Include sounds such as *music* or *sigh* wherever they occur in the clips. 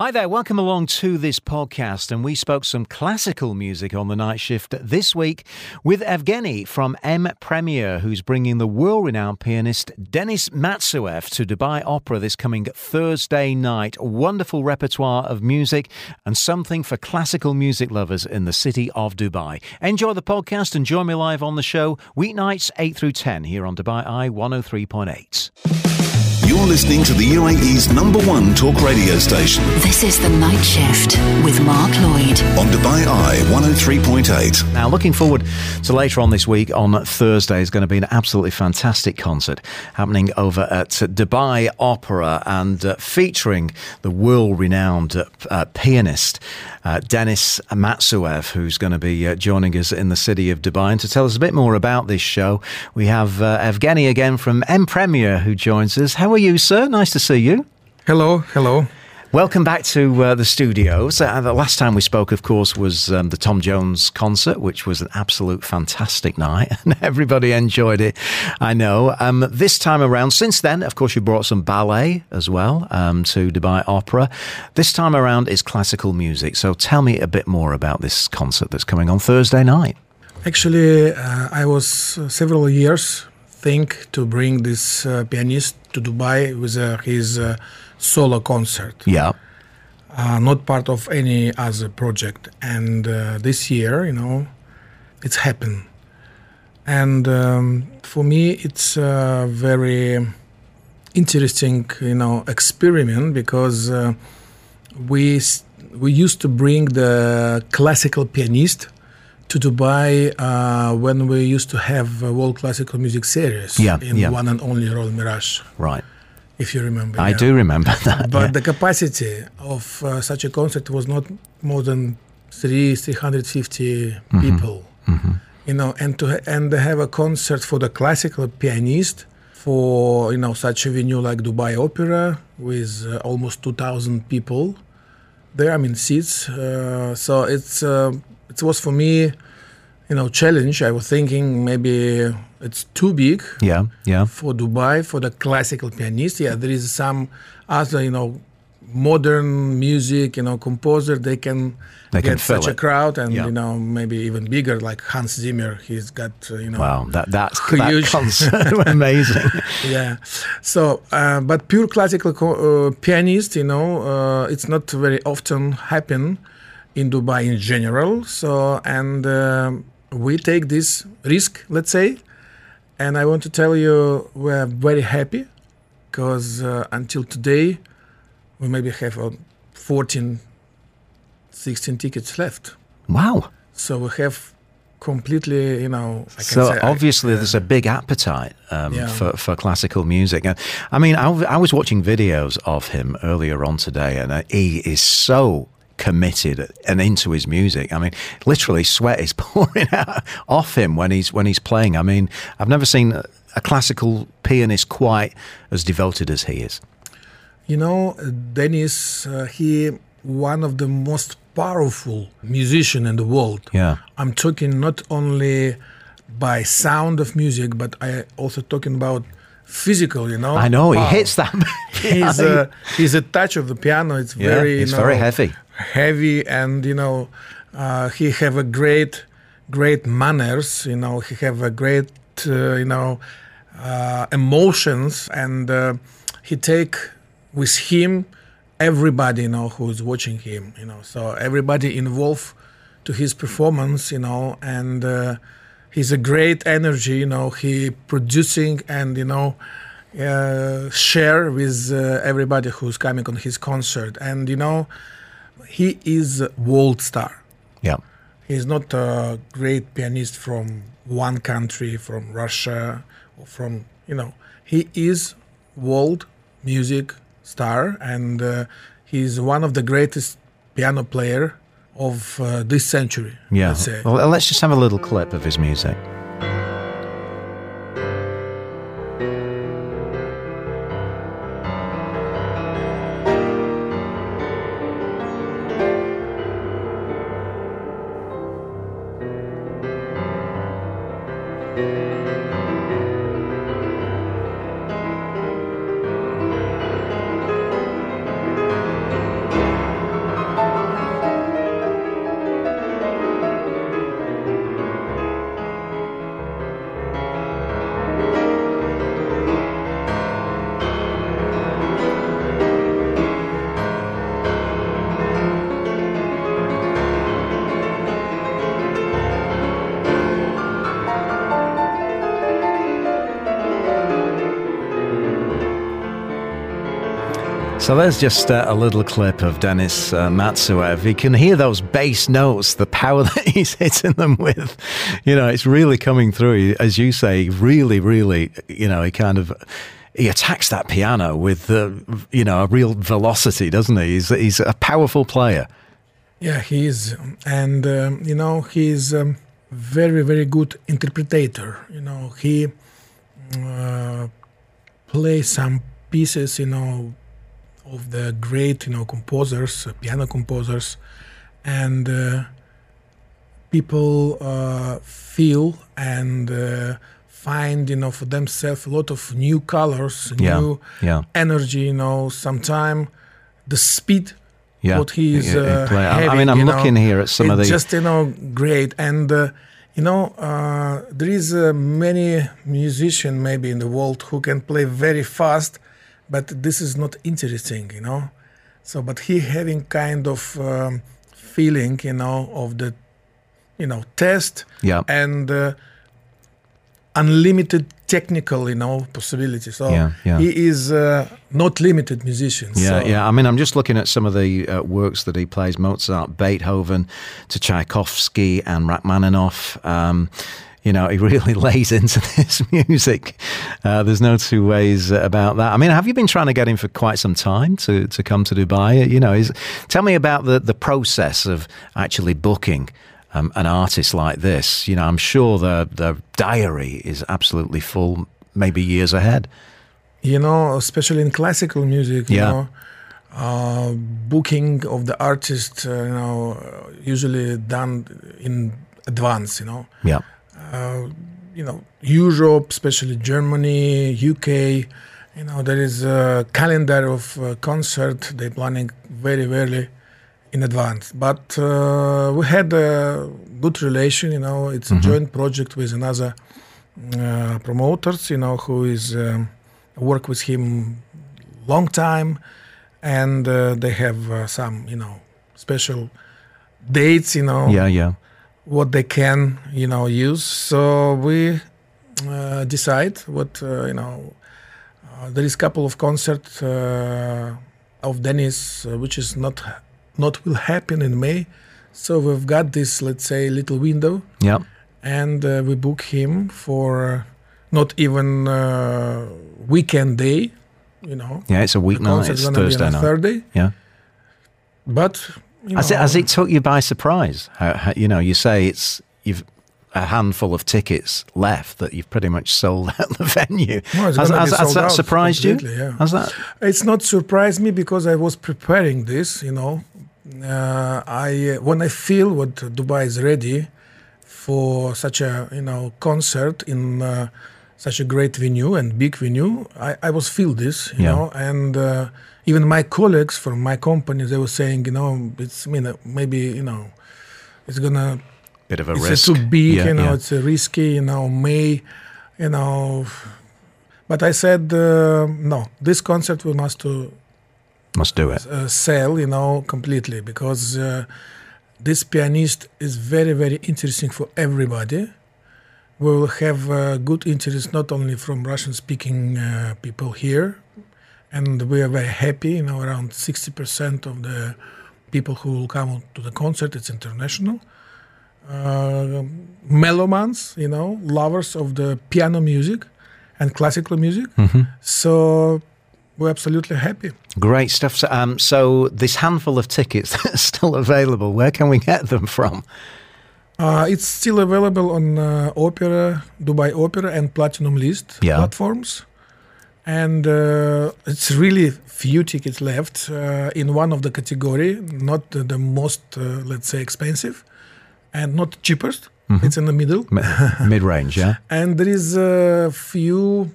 Hi there, welcome along to this podcast. And we spoke some classical music on the night shift this week with Evgeny from M Premiere, who's bringing the world renowned pianist Denis Matsuev to Dubai Opera this coming Thursday night. Wonderful repertoire of music and something for classical music lovers in the city of Dubai. Enjoy the podcast and join me live on the show weeknights 8 through 10 here on Dubai Eye 103.8. You're listening to the UAE's number one talk radio station. This is The Night Shift with Mark Lloyd. On Dubai Eye 103.8. Now, looking forward to later on this week on Thursday is going to be an absolutely fantastic concert happening over at Dubai Opera and uh, featuring the world renowned uh, uh, pianist uh, Denis Matsuev, who's going to be uh, joining us in the city of Dubai. And to tell us a bit more about this show, we have uh, Evgeny again from M Premiere who joins us. How are you, sir? Nice to see you. Hello, hello. Welcome back to uh, the studios. Uh, the last time we spoke, of course, was um, the Tom Jones concert, which was an absolute fantastic night, *laughs* and everybody enjoyed it. I know. Um, this time around, since then, of course, you brought some ballet as well um, to Dubai Opera. This time around is classical music. So tell me a bit more about this concert that's coming on Thursday night. Actually, uh, I was uh, several years think to bring this uh, pianist to Dubai with uh, his solo concert. Yeah. Uh, not part of any other project. And uh, this year, you know, it's happened. And um, for me, it's a very interesting, you know, experiment because uh, we we used to bring the classical pianist to Dubai uh, when we used to have a world classical music series yeah, in yeah. one and only Royal Mirage. Right if you remember. I yeah. do remember *laughs* that. But the capacity of uh, such a concert was not more than three, 350 mm-hmm. people. Mm-hmm. You know, and to and have a concert for the classical pianist for you know such a venue like Dubai Opera with uh, almost 2,000 people there. I mean seats. Uh, so it's uh, it was for me you know challenge. I was thinking maybe it's too big. Yeah, yeah. For Dubai, for the classical pianist, yeah, there is some other you know modern music, you know, composer. They can they get can such it. a crowd, and yeah. you know maybe even bigger, like Hans Zimmer. He's got uh, you know. Wow, that that's huge. that *laughs* *laughs* amazing. yeah. So, uh, but pure classical co- uh, pianist, you know, uh, it's not very often happen in Dubai in general. So and um, we take this risk, let's say, and I want to tell you we're very happy because uh, until today we maybe have uh, 14, 16 tickets left. Wow! So we have completely, you know. I so say, obviously, I, there's a big appetite um, Yeah. for for classical music. And I mean, I, I was watching videos of him earlier on today, and uh, he is so committed and into his music. I mean, literally, sweat is *laughs* pouring out off him when he's when he's playing. I mean, I've never seen a, classical pianist quite as devoted as he is. You know, Denis, uh, he one of the most powerful musician in the world. Yeah. I'm talking not only by sound of music, but I also talking about physical. You know, I know he power. hits that. *laughs* He's a he's a touch of the piano. It's Yeah, very it's you know, very heavy. Heavy, and you know, uh, he have a great great manners. You know, he have a great uh, you know uh, emotions, and uh, he take with him everybody you know who's watching him. You know, so everybody involved to his performance. You know, and uh, he's a great energy. You know, he producing and you know uh, share with everybody who's coming on his concert. And you know, he is a world star. Yeah. He's not a great pianist from one country, from Russia, or from you know. He is world music star, and uh, he's one of the greatest piano player of uh, this century. Yeah. let's say. Well, let's just have a little clip of his music. So there's just uh, a little clip of Denis uh, Matsuev. You can hear those bass notes, the power *laughs* that he's hitting them with. You know, it's really coming through. As you say, really, really, you know, he kind of he attacks that piano with uh, you know a real velocity, doesn't he? He's he's a powerful player. Yeah, he is, and um, you know he's um, very very good interpreter. You know he uh, plays some pieces. You know of the great you know composers, uh, piano composers, and uh, people uh, feel and uh, find you know for themselves a lot of new colors, Yeah, new yeah. energy. You know, sometime the speed. Yeah, What he is uh, play- I- mean, I'm you know, looking here at some of it's the- just you know great and uh, you know uh, there is uh, many musician maybe in the world who can play very fast but this is not interesting you know so but he having kind of um, feeling you know of the you know test Yeah. and uh, unlimited technical you know possibilities so Yeah, yeah. he is uh, not limited musician Yeah, so- yeah. I mean, I'm just looking at some of the uh, works that he plays: Mozart, Beethoven, to Tchaikovsky and Rachmaninoff. Um, you know, he really *laughs* lays into this *laughs* music. Uh, there's no two ways about that. I mean, have you been trying to get him for quite some time to, to come to Dubai? You know, is, tell me about the, the process of actually booking um, an artist like this. You know, I'm sure the the diary is absolutely full, maybe years ahead. you know, especially in classical music, you Yeah. know, uh, booking of the artist, uh, you know, usually done in advance, you know. Yeah, Uh, you know, Europe, especially Germany, UK, you know, there is a calendar of uh, concert they're planning very, very in advance. But uh, we had a good relation, you know, it's a joint project with another uh, promoters, you know, who is um, work with him long time, and uh, they have uh, some, you know, special dates, you know, yeah, yeah. What they can, you know, use. So we uh, decide what, uh, you know, uh, there is a couple of concerts uh, of Denis, uh, which is not not will happen in May. So we've got this, let's say, little window Yeah. and uh, we book him for not even uh, weekend day, you know. Yeah, it's a weeknight. Concert's It's Thursday a night. Thursday, Yeah. but Has it, has it took you by surprise? How, how, you know, you say it's you've a handful of tickets left that you've pretty much sold *laughs* out the venue. No, has, has- has that surprised you? yeah. Has that? It's not surprised me because I was preparing this. You know, uh, I uh, when I feel what Dubai is ready for such a you know concert in uh, such a great venue and big venue, I, I was feel this. You Yeah. know, and uh, even my colleagues from my company they were saying, you know, it's I mean uh, maybe you know it's gonna Bit of a it's risk. too big, Yeah, you know, yeah. it's risky, you know, may, you know. But I said, uh, no, this concert we must to Must do it. uh, sell, you know, completely because uh, this pianist is very, very interesting for everybody. We will have uh, good interest not only from Russian-speaking uh, people here, and we are very happy. You know, around sixty percent of the people who will come to the concert it's international. Uh, melomans, you know, lovers of the piano music and classical music. So we're absolutely happy. Great stuff. So, um, so this handful of tickets *laughs* that are still available, where can we get them from? Uh, it's still available on uh, Opera, Dubai Opera, and Platinum List Yeah. platforms. And uh, it's really few tickets left uh, in one of the category, not the, the most, uh, let's say, expensive, and not cheapest. It's in the middle. *laughs* Mid range, yeah? and there is a few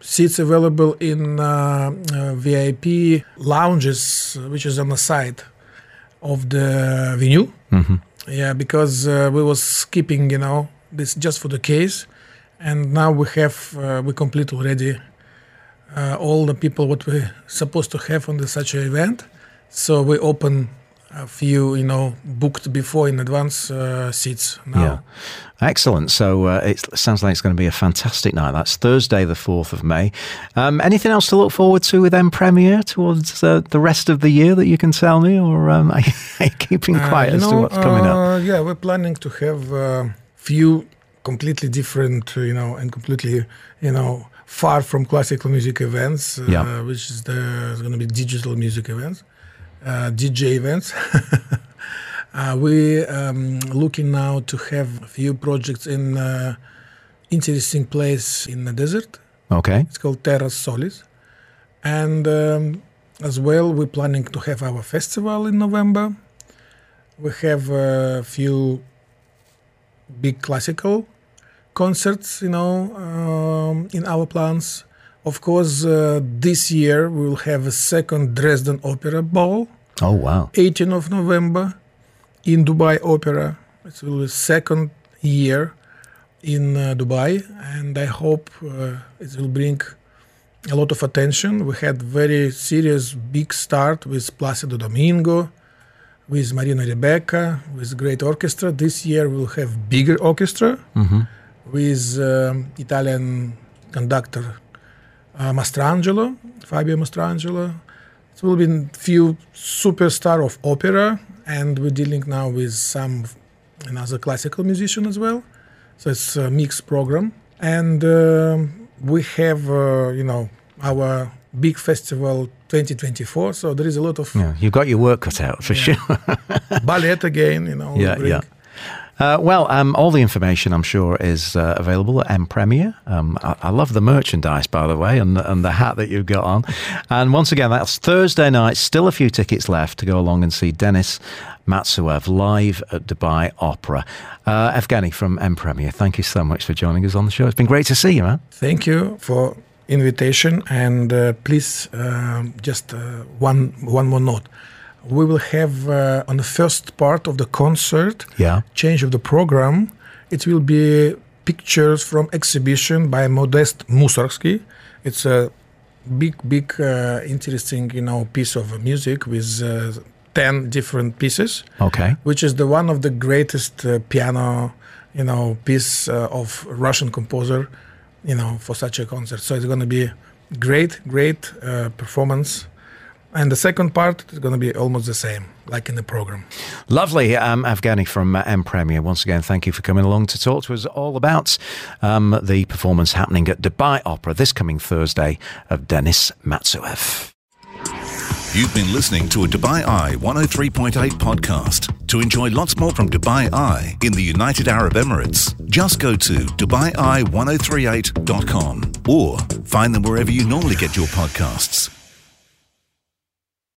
seats available in uh, uh, VIP lounges, uh, which is on the side of the venue. Yeah, because uh, we was skipping, you know, this just for the case, and now we have uh, we complete already uh, all the people what we supposed to have on the such an event. So we open a few, you know, booked before in advance uh, seats now. Yeah. Excellent. So uh, it sounds like it's going to be a fantastic night. That's Thursday, the 4th of May. Um, anything else to look forward to with M Premiere towards uh, the rest of the year that you can tell me, or um, *laughs* are, you, keeping Uh, quiet you as know, to what's coming up? uh, Yeah, we're planning to have a few completely different, uh, you know, and completely, you know, far from classical music events, uh, Yeah. which is the going to be digital music events, uh, DJ events. *laughs* uh, we um, looking now to have a few projects in uh, interesting place in the desert. Okay. It's called Terra Solis. And um, as well, we're planning to have our festival in November. We have a few big classical concerts, you know, um, in our plans. Of course, uh, this year we will have a second Dresden Opera Ball, Oh, wow. 18th of November, in Dubai Opera. It will be second year in uh, Dubai, and I hope uh, it will bring a lot of attention. We had very serious big start with Placido Domingo, with Marina Rebeka, with great orchestra. This year we'll have bigger orchestra with um, Italian conductor uh, Mastrangelo, Fabio Mastrangelo. It will be a few superstar of opera, and we're dealing now with some another classical musician as well. So it's a mixed program, and um we have uh, you know our big festival 2024. So there is a lot of Yeah, you've got your work cut out for sure. *laughs* ballet again. You know, Yeah, yeah. Uh, well, um, all the information I'm sure is uh, available at M Premiere. Um, I, I love the merchandise, by the way, and, and the hat that you've got on. And once again, that's Thursday night. Still a few tickets left to go along and see Denis Matsuev live at Dubai Opera. Uh, Evgeny from M Premiere, thank you so much for joining us on the show. It's been great to see you, man. Thank you for invitation and uh, please um just uh, one one more note. We will have uh, on the first part of the concert Yeah. change of the program. It will be pictures from exhibition by Modest Mussorgsky. It's a big, big, uh, interesting, you know, piece of music with uh, ten different pieces Okay. which is the one of the greatest uh, piano, you know, piece uh, of Russian composer, you know, for such a concert. So it's going to be great, great uh, performance. And the second part is going to be almost the same, like in the program. Lovely. Um, Evgeny from uh, M Premiere. Once again, thank you for coming along to talk to us all about um, the performance happening at Dubai Opera this coming Thursday of Denis Matsuev. You've been listening to a Dubai Eye 103.8 podcast. To enjoy lots more from Dubai Eye in the United Arab Emirates, just go to DubaiEye1038.com or find them wherever you normally get your podcasts.